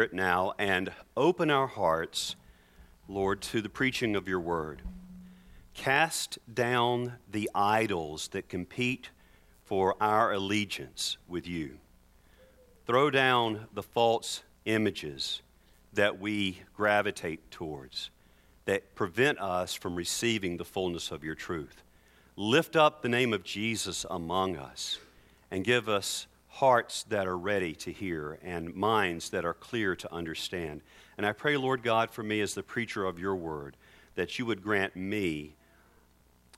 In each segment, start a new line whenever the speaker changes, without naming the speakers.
Spirit now and open our hearts, Lord, to the preaching of your word. Cast down the idols that compete for our allegiance with you. Throw down the false images that we gravitate towards that prevent us from receiving the fullness of your truth. Lift up the name of Jesus among us and give us hearts that are ready to hear and minds that are clear to understand. And I pray, Lord God, for me as the preacher of your word, that you would grant me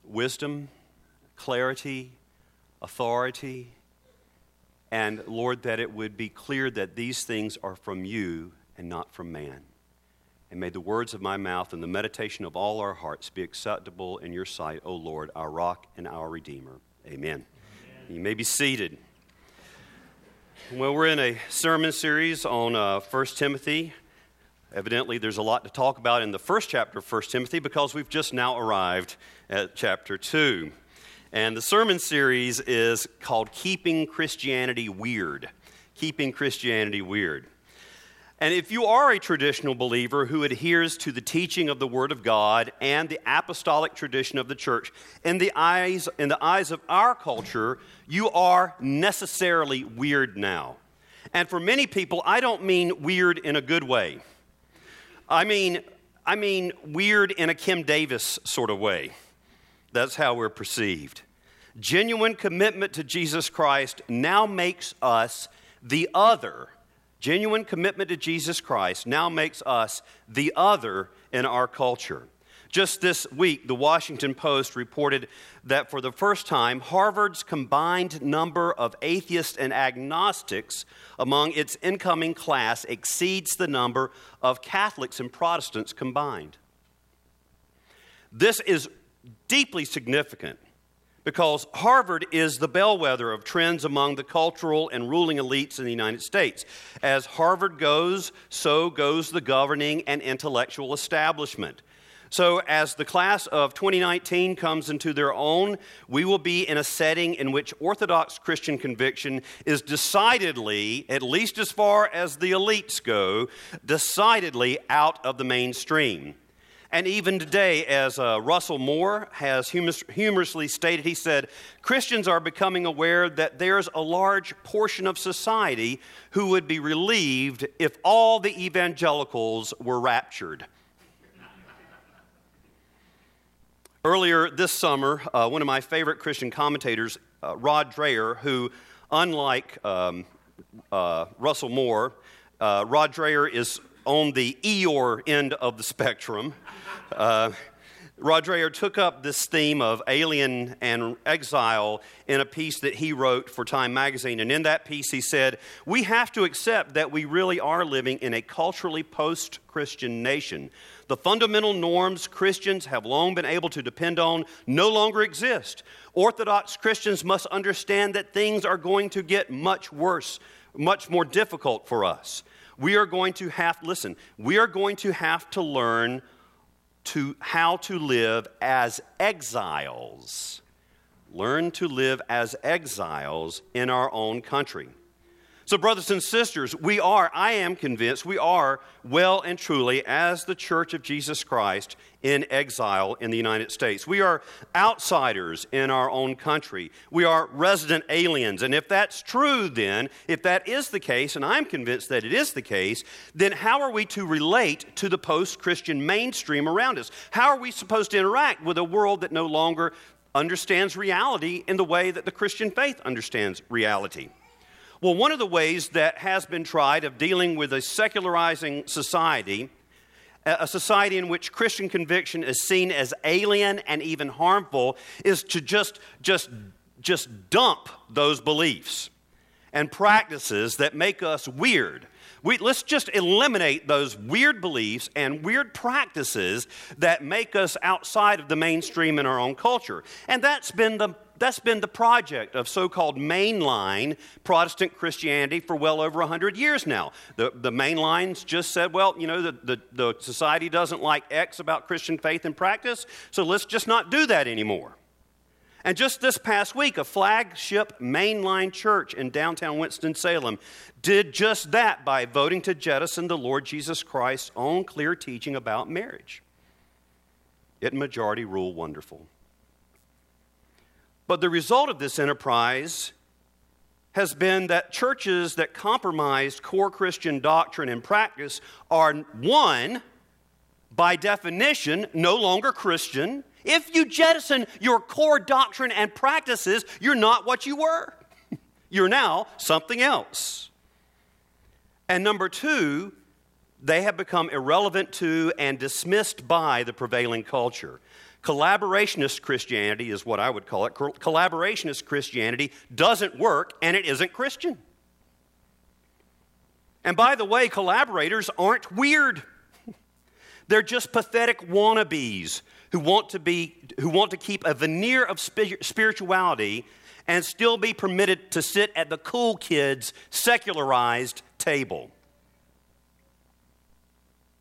wisdom, clarity, authority, and Lord, that it would be clear that these things are from you and not from man. And may the words of my mouth and the meditation of all our hearts be acceptable in your sight, O Lord, our rock and our redeemer. Amen. Amen. You may be seated. Well, we're in a sermon series on uh, 1 Timothy. Evidently, there's a lot to talk about in the first chapter of 1 Timothy because we've just now arrived at chapter 2. And the sermon series is called Keeping Christianity Weird. Keeping Christianity Weird. And if you are a traditional believer who adheres to the teaching of the Word of God and the apostolic tradition of the church, in the eyes, in the eyes of our culture, you are necessarily weird now. And for many people, I don't mean weird in a good way. I mean, I mean weird in a Kim Davis sort of way. That's how we're perceived. Genuine commitment to Jesus Christ now makes us the other Genuine commitment to Jesus Christ now makes us the other in our culture. Just this week, the Washington Post reported that for the first time, Harvard's combined number of atheists and agnostics among its incoming class exceeds the number of Catholics and Protestants combined. This is deeply significant because Harvard is the bellwether of trends among the cultural and ruling elites in the United States. As Harvard goes, so goes the governing and intellectual establishment. So, as the class of 2019 comes into their own, we will be in a setting in which Orthodox Christian conviction is decidedly, at least as far as the elites go, decidedly out of the mainstream. And even today, as uh, Russell Moore has humor- humorously stated, he said, Christians are becoming aware that there's a large portion of society who would be relieved if all the evangelicals were raptured. Earlier this summer, uh, one of my favorite Christian commentators, uh, Rod Dreher, who, unlike um, uh, Russell Moore, uh, Rod Dreher is on the Eeyore end of the spectrum. Uh, Rod Dreher took up this theme of alien and exile in a piece that he wrote for Time magazine. And in that piece, he said, We have to accept that we really are living in a culturally post Christian nation. The fundamental norms Christians have long been able to depend on no longer exist. Orthodox Christians must understand that things are going to get much worse, much more difficult for us. We are going to have, listen, we are going to have to learn to how to live as exiles. Learn to live as exiles in our own country. So, brothers and sisters, we are, I am convinced, we are well and truly, as the Church of Jesus Christ, in exile in the United States. We are outsiders in our own country. We are resident aliens. And if that's true, then, if that is the case, and I'm convinced that it is the case, then how are we to relate to the post Christian mainstream around us? How are we supposed to interact with a world that no longer understands reality in the way that the Christian faith understands reality? Well, one of the ways that has been tried of dealing with a secularizing society, a society in which Christian conviction is seen as alien and even harmful, is to just, just, just dump those beliefs and practices that make us weird. We, let's just eliminate those weird beliefs and weird practices that make us outside of the mainstream in our own culture. And that's been the that's been the project of so called mainline Protestant Christianity for well over 100 years now. The, the mainlines just said, well, you know, the, the, the society doesn't like X about Christian faith and practice, so let's just not do that anymore. And just this past week, a flagship mainline church in downtown Winston-Salem did just that by voting to jettison the Lord Jesus Christ's own clear teaching about marriage. It majority rule wonderful. But the result of this enterprise has been that churches that compromised core Christian doctrine and practice are, one, by definition, no longer Christian. If you jettison your core doctrine and practices, you're not what you were. You're now something else. And number two, they have become irrelevant to and dismissed by the prevailing culture. Collaborationist Christianity is what I would call it. Collaborationist Christianity doesn't work and it isn't Christian. And by the way, collaborators aren't weird. They're just pathetic wannabes who want to, be, who want to keep a veneer of spirituality and still be permitted to sit at the cool kids' secularized table.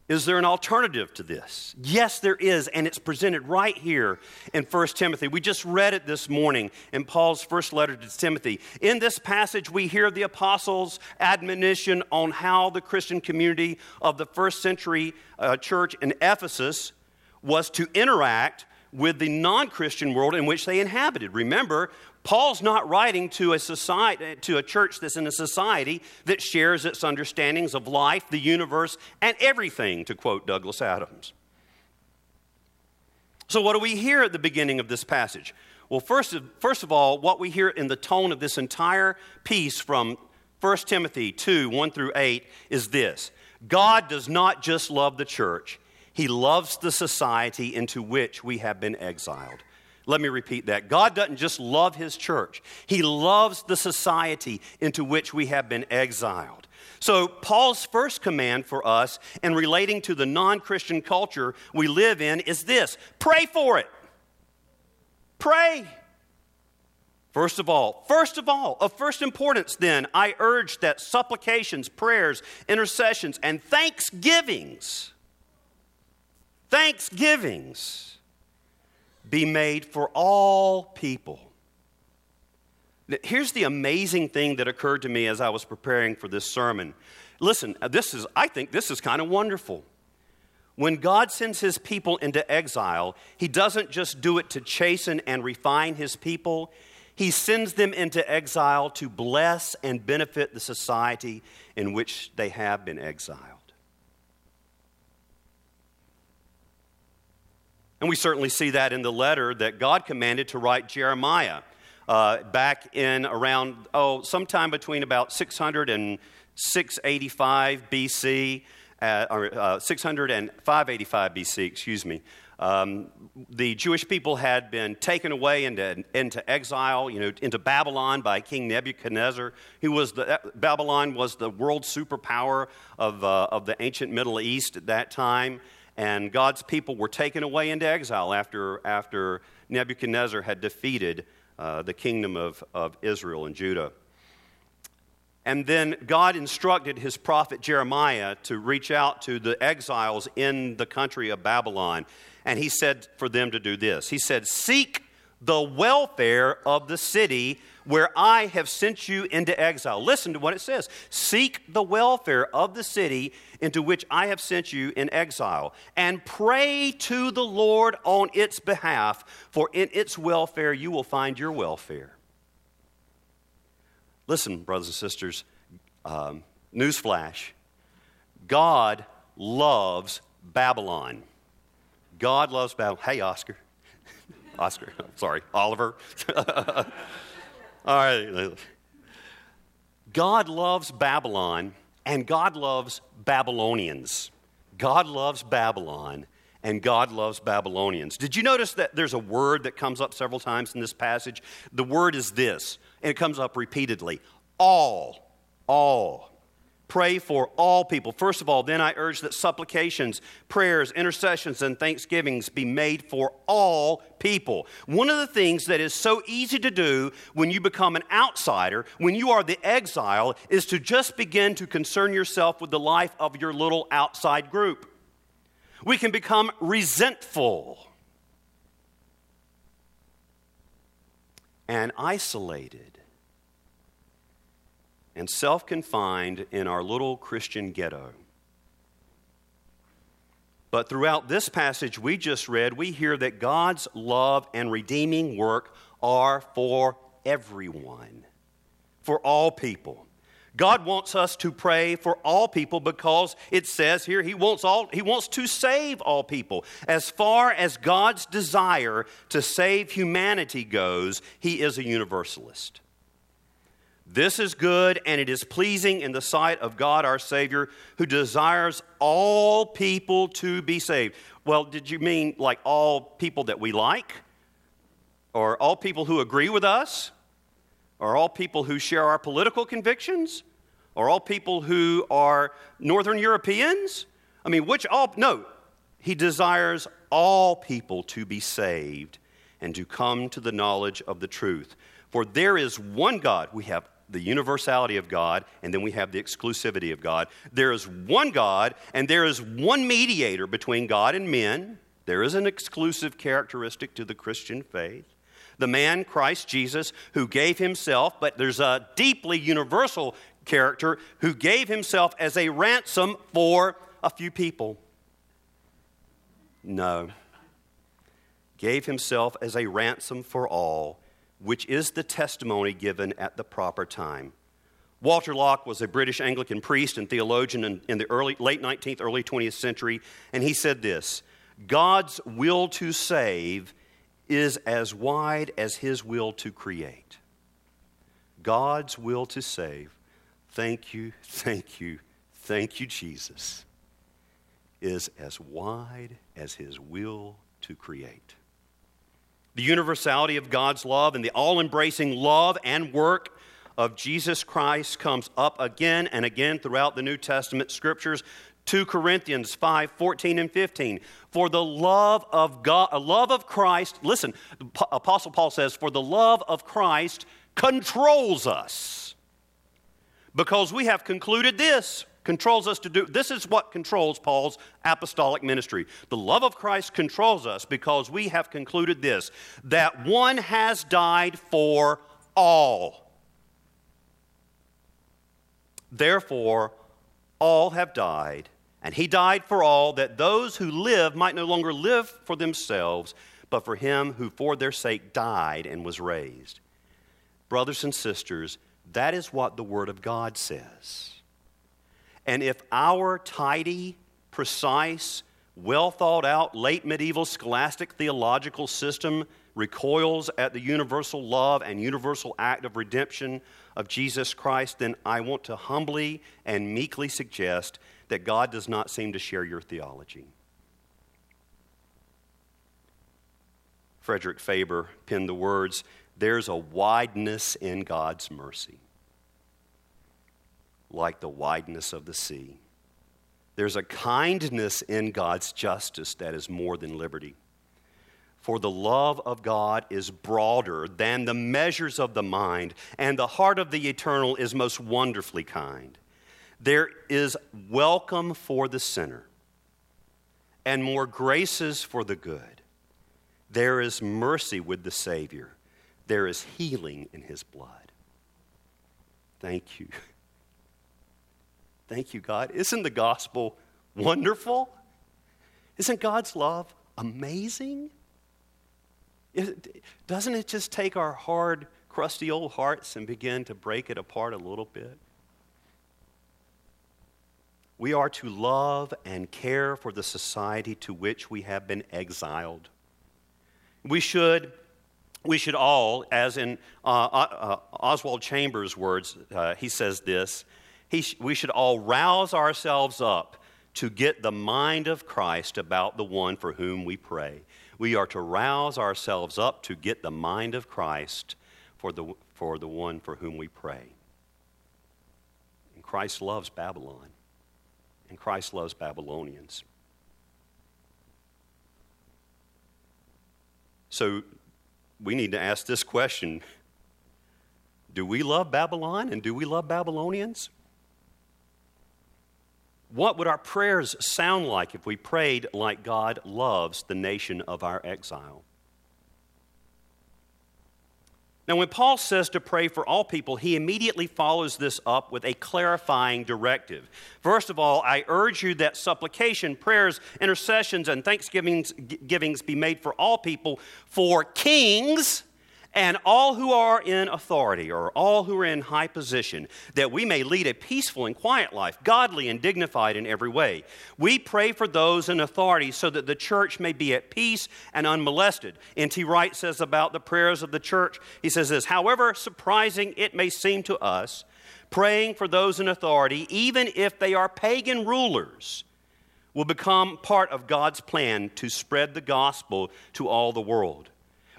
Is there an alternative to this? Yes, there is, and it's presented right here in 1 Timothy. We just read it this morning in Paul's first letter to Timothy. In this passage, we hear the apostles' admonition on how the Christian community of the first century uh, church in Ephesus was to interact with the non Christian world in which they inhabited. Remember, Paul's not writing to a society to a church that's in a society that shares its understandings of life, the universe, and everything, to quote Douglas Adams. So what do we hear at the beginning of this passage? Well, first of, first of all, what we hear in the tone of this entire piece from 1 Timothy 2 1 through 8 is this God does not just love the church, He loves the society into which we have been exiled. Let me repeat that. God doesn't just love his church, he loves the society into which we have been exiled. So, Paul's first command for us in relating to the non Christian culture we live in is this pray for it. Pray. First of all, first of all, of first importance, then, I urge that supplications, prayers, intercessions, and thanksgivings, thanksgivings, be made for all people. Here's the amazing thing that occurred to me as I was preparing for this sermon. Listen, uh, this is, I think this is kind of wonderful. When God sends his people into exile, he doesn't just do it to chasten and refine his people, he sends them into exile to bless and benefit the society in which they have been exiled. And we certainly see that in the letter that God commanded to write Jeremiah uh, back in around, oh, sometime between about 600 and 685 BC, uh, or uh, 600 and 585 BC, excuse me. Um, the Jewish people had been taken away into, into exile, you know, into Babylon by King Nebuchadnezzar, who was the, Babylon was the world superpower of, uh, of the ancient Middle East at that time and God's people were taken away into exile after, after Nebuchadnezzar had defeated uh, the kingdom of, of Israel and Judah. And then God instructed his prophet Jeremiah to reach out to the exiles in the country of Babylon. And he said for them to do this He said, Seek the welfare of the city where I have sent you into exile. Listen to what it says Seek the welfare of the city into which I have sent you in exile, and pray to the Lord on its behalf, for in its welfare you will find your welfare. Listen, brothers and sisters, um, newsflash God loves Babylon. God loves Babylon. Hey, Oscar. Oscar, sorry, Oliver. All right. God loves Babylon and God loves Babylonians. God loves Babylon and God loves Babylonians. Did you notice that there's a word that comes up several times in this passage? The word is this, and it comes up repeatedly all. All pray for all people. First of all, then I urge that supplications, prayers, intercessions, and thanksgivings be made for all people. One of the things that is so easy to do when you become an outsider, when you are the exile, is to just begin to concern yourself with the life of your little outside group. We can become resentful. and isolated and self confined in our little Christian ghetto. But throughout this passage we just read, we hear that God's love and redeeming work are for everyone, for all people. God wants us to pray for all people because it says here he wants all he wants to save all people. As far as God's desire to save humanity goes, he is a universalist. This is good and it is pleasing in the sight of God our Savior who desires all people to be saved. Well, did you mean like all people that we like? Or all people who agree with us? Or all people who share our political convictions? Or all people who are Northern Europeans? I mean, which all? No. He desires all people to be saved and to come to the knowledge of the truth. For there is one God. We have the universality of God, and then we have the exclusivity of God. There is one God, and there is one mediator between God and men. There is an exclusive characteristic to the Christian faith the man, Christ Jesus, who gave himself, but there's a deeply universal character who gave himself as a ransom for a few people. No. Gave himself as a ransom for all, which is the testimony given at the proper time. Walter Lock was a British Anglican priest and theologian in, in the early, late 19th, early 20th century, and he said this God's will to save is as wide as his will to create. God's will to save, thank you, thank you, thank you, Jesus, is as wide as his will to create. The universality of God's love and the all embracing love and work of Jesus Christ comes up again and again throughout the New Testament scriptures. 2 Corinthians 5 14 and 15. For the love of God, a love of Christ, listen, Apostle Paul says, for the love of Christ controls us. Because we have concluded this, controls us to do, this is what controls Paul's apostolic ministry. The love of Christ controls us because we have concluded this, that one has died for all. Therefore, all have died and he died for all, that those who live might no longer live for themselves, but for him who for their sake died and was raised. Brothers and sisters, that is what the Word of God says. And if our tidy, precise, well thought out, late medieval scholastic theological system recoils at the universal love and universal act of redemption of Jesus Christ, then I want to humbly and meekly suggest that God does not seem to share your theology. Frederick Faber penned the words There's a wideness in God's mercy, like the wideness of the sea. There's a kindness in God's justice that is more than liberty. For the love of God is broader than the measures of the mind, and the heart of the eternal is most wonderfully kind. There is welcome for the sinner and more graces for the good. There is mercy with the Savior. There is healing in his blood. Thank you. Thank you, God. Isn't the gospel wonderful? Isn't God's love amazing? Doesn't it just take our hard, crusty old hearts and begin to break it apart a little bit? We are to love and care for the society to which we have been exiled. We should, we should all, as in uh, uh, uh Oswald Chambers' words, uh, he says this sh- we should all rouse ourselves up to get the mind of Christ about the one for whom we pray. We are to rouse ourselves up to get the mind of Christ for the, for the one for whom we pray. And Christ loves Babylon and Christ loves Babylonians. So we need to ask this question Do we love Babylon and do we love Babylonians? What would our prayers sound like if we prayed like God loves the nation of our exile? Now, when Paul says to pray for all people, he immediately follows this up with a clarifying directive. First of all, I urge you that supplication, prayers, intercessions, and thanksgivings givings be made for all people, for kings and all who are in authority or all who are in high position, that we may lead a peaceful and quiet life, godly and dignified in every way. We pray for those in authority so that the church may be at peace and unmolested. N.T. Wright says about the prayers of the church, he says this However surprising it may seem to us, praying for those in authority, even if they are pagan rulers, will become part of God's plan to spread the gospel to all the world.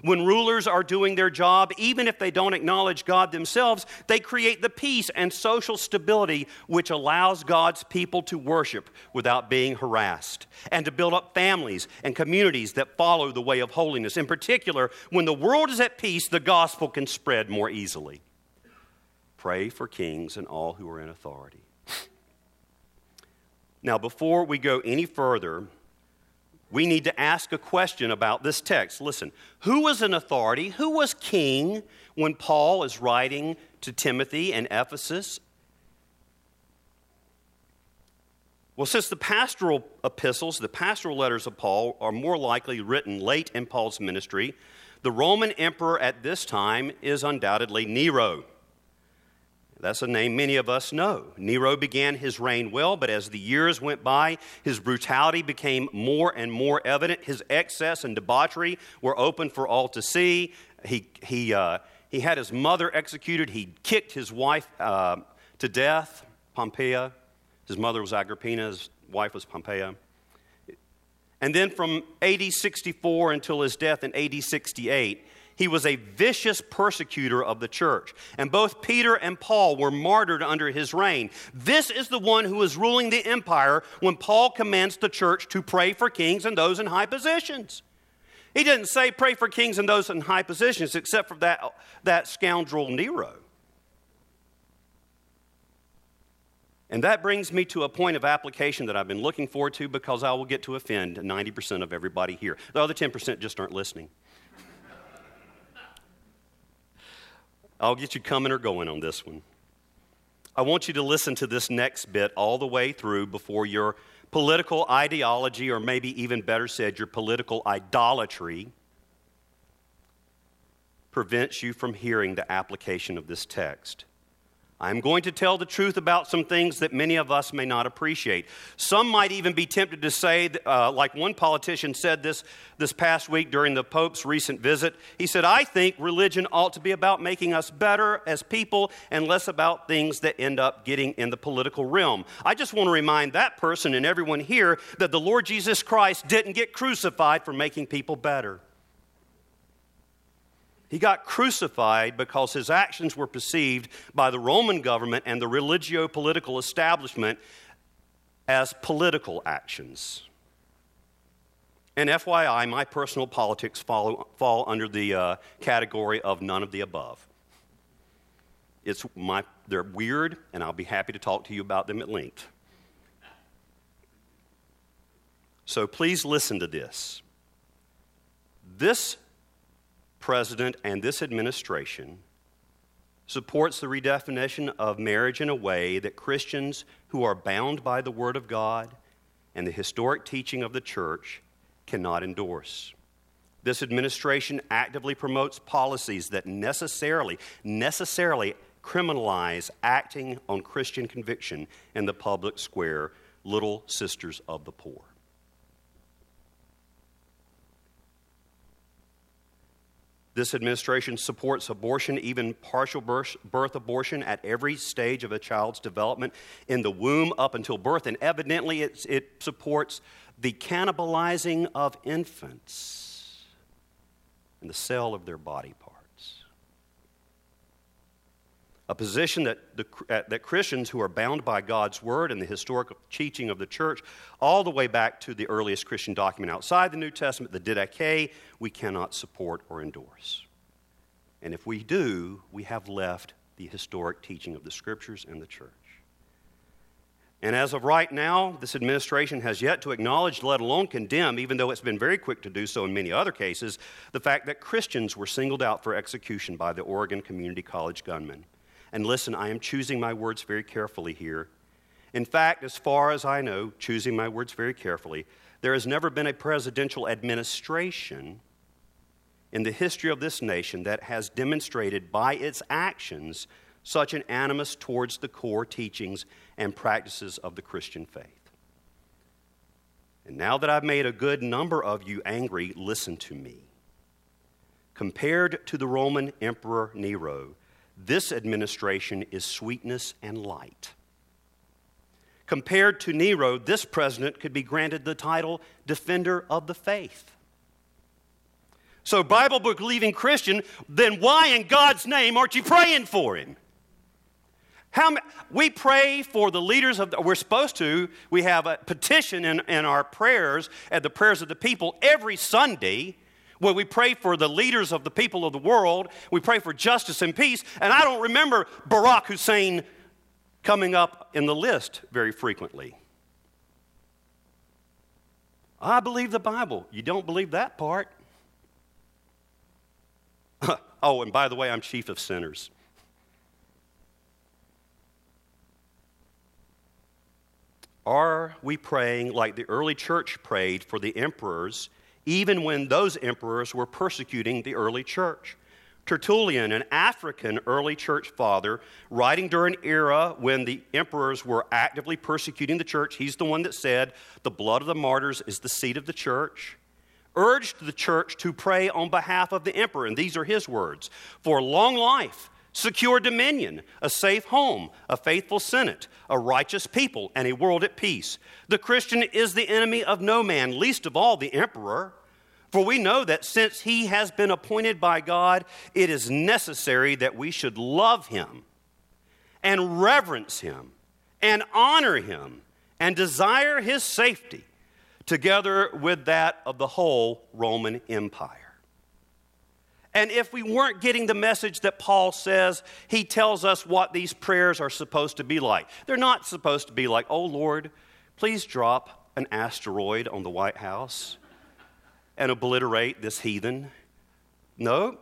When rulers are doing their job, even if they don't acknowledge God themselves, they create the peace and social stability which allows God's people to worship without being harassed and to build up families and communities that follow the way of holiness. In particular, when the world is at peace, the gospel can spread more easily. Pray for kings and all who are in authority. Now, before we go any further, we need to ask a question about this text. Listen, who was an authority? Who was king when Paul is writing to Timothy and Ephesus? Well, since the pastoral epistles, the pastoral letters of Paul, are more likely written late in Paul's ministry, the Roman emperor at this time is undoubtedly Nero. That's a name many of us know. Nero began his reign well, but as the years went by, his brutality became more and more evident. His excess and debauchery were open for all to see. He, he, uh, he had his mother executed. He kicked his wife uh, to death, Poppaea. His mother was Agrippina, his wife was Poppaea. And then from AD 64 until his death in AD 68, he was a vicious persecutor of the church. And both Peter and Paul were martyred under his reign. This is the one who is ruling the empire when Paul commands the church to pray for kings and those in high positions. He didn't say pray for kings and those in high positions, except for that, that scoundrel Nero. And that brings me to a point of application that I've been looking forward to because I will get to offend 90% of everybody here. The other 10% just aren't listening. I'll get you coming or going on this one. I want you to listen to this next bit all the way through before your political ideology, or maybe even better said, your political idolatry, prevents you from hearing the application of this text. I'm going to tell the truth about some things that many of us may not appreciate. Some might even be tempted to say, uh, like one politician said this this past week during the Pope's recent visit. He said, I think religion ought to be about making us better as people and less about things that end up getting in the political realm. I just want to remind that person and everyone here that the Lord Jesus Christ didn't get crucified for making people better. He got crucified because his actions were perceived by the Roman government and the religio political establishment as political actions. And FYI, my personal politics follow, fall under the uh, category of none of the above. It's my, they're weird, and I'll be happy to talk to you about them at length. So please listen to this. This president and this administration supports the redefinition of marriage in a way that Christians who are bound by the Word of God and the historic teaching of the church cannot endorse. This administration actively promotes policies that necessarily, necessarily criminalize acting on Christian conviction in the public square, little sisters of the poor. This administration supports abortion, even partial birth, birth, abortion, at every stage of a child's development in the womb up until birth. And evidently, it, supports the cannibalizing of infants in the cell of their body a position that, the, that Christians who are bound by God's word and the historical teaching of the church, all the way back to the earliest Christian document outside the New Testament, the Didache, we cannot support or endorse. And if we do, we have left the historic teaching of the scriptures and the church. And as of right now, this administration has yet to acknowledge, let alone condemn, even though it's been very quick to do so in many other cases, the fact that Christians were singled out for execution by the Oregon Community College gunmen. And listen, I am choosing my words very carefully here. In fact, as far as I know, choosing my words very carefully, there has never been a presidential administration in the history of this nation that has demonstrated by its actions such an animus towards the core teachings and practices of the Christian faith. And now that I've made a good number of you angry, listen to me. Compared to the Roman Emperor Nero, this administration is sweetness and light. Compared to Nero, this president could be granted the title Defender of the Faith. So, Bible believing Christian, then why in God's name aren't you praying for him? How, we pray for the leaders of, the, we're supposed to, we have a petition in, in our prayers at the prayers of the people every Sunday where we pray for the leaders of the people of the world. We pray for justice and peace. And I don't remember Barack Hussein coming up in the list very frequently. I believe the Bible. You don't believe that part. oh, and by the way, I'm chief of sinners. Are we praying like the early church prayed for the emperors, even when those emperors were persecuting the early church? Tertullian, an African early church father, writing during an era when the emperors were actively persecuting the church, he's the one that said, The blood of the martyrs is the seed of the church, urged the church to pray on behalf of the emperor. And these are his words for long life secure dominion, a safe home, a faithful senate, a righteous people, and a world at peace. The Christian is the enemy of no man, least of all the emperor. For we know that since he has been appointed by God, it is necessary that we should love him and reverence him and honor him and desire his safety, together with that of the whole Roman Empire. And if we weren't getting the message that Paul says, he tells us what these prayers are supposed to be like. They're not supposed to be like, oh Lord, please drop an asteroid on the White House and obliterate this heathen. No.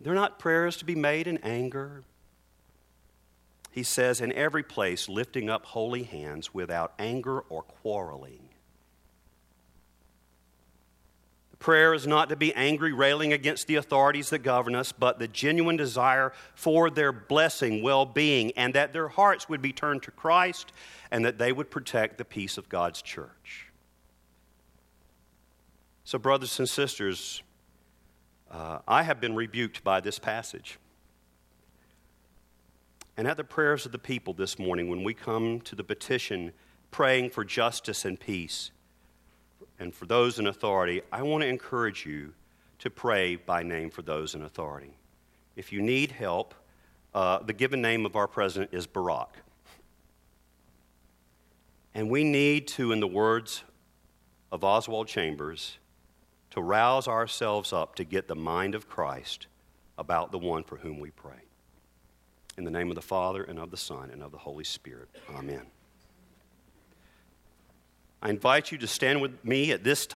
They're not prayers to be made in anger. He says, in every place, lifting up holy hands without anger or quarreling Prayer is not to be angry, railing against the authorities that govern us, but the genuine desire for their blessing, well being, and that their hearts would be turned to Christ and that they would protect the peace of God's church. So, brothers and sisters, uh, I have been rebuked by this passage. And at the prayers of the people this morning, when we come to the petition praying for justice and peace, and for those in authority, I want to encourage you to pray by name for those in authority. If you need help, uh, the given name of our president is Barack. And we need to, in the words of Oswald Chambers, to rouse ourselves up to get the mind of Christ about the one for whom we pray. In the name of the Father, and of the Son, and of the Holy Spirit. Amen. I invite you to stand with me at this time.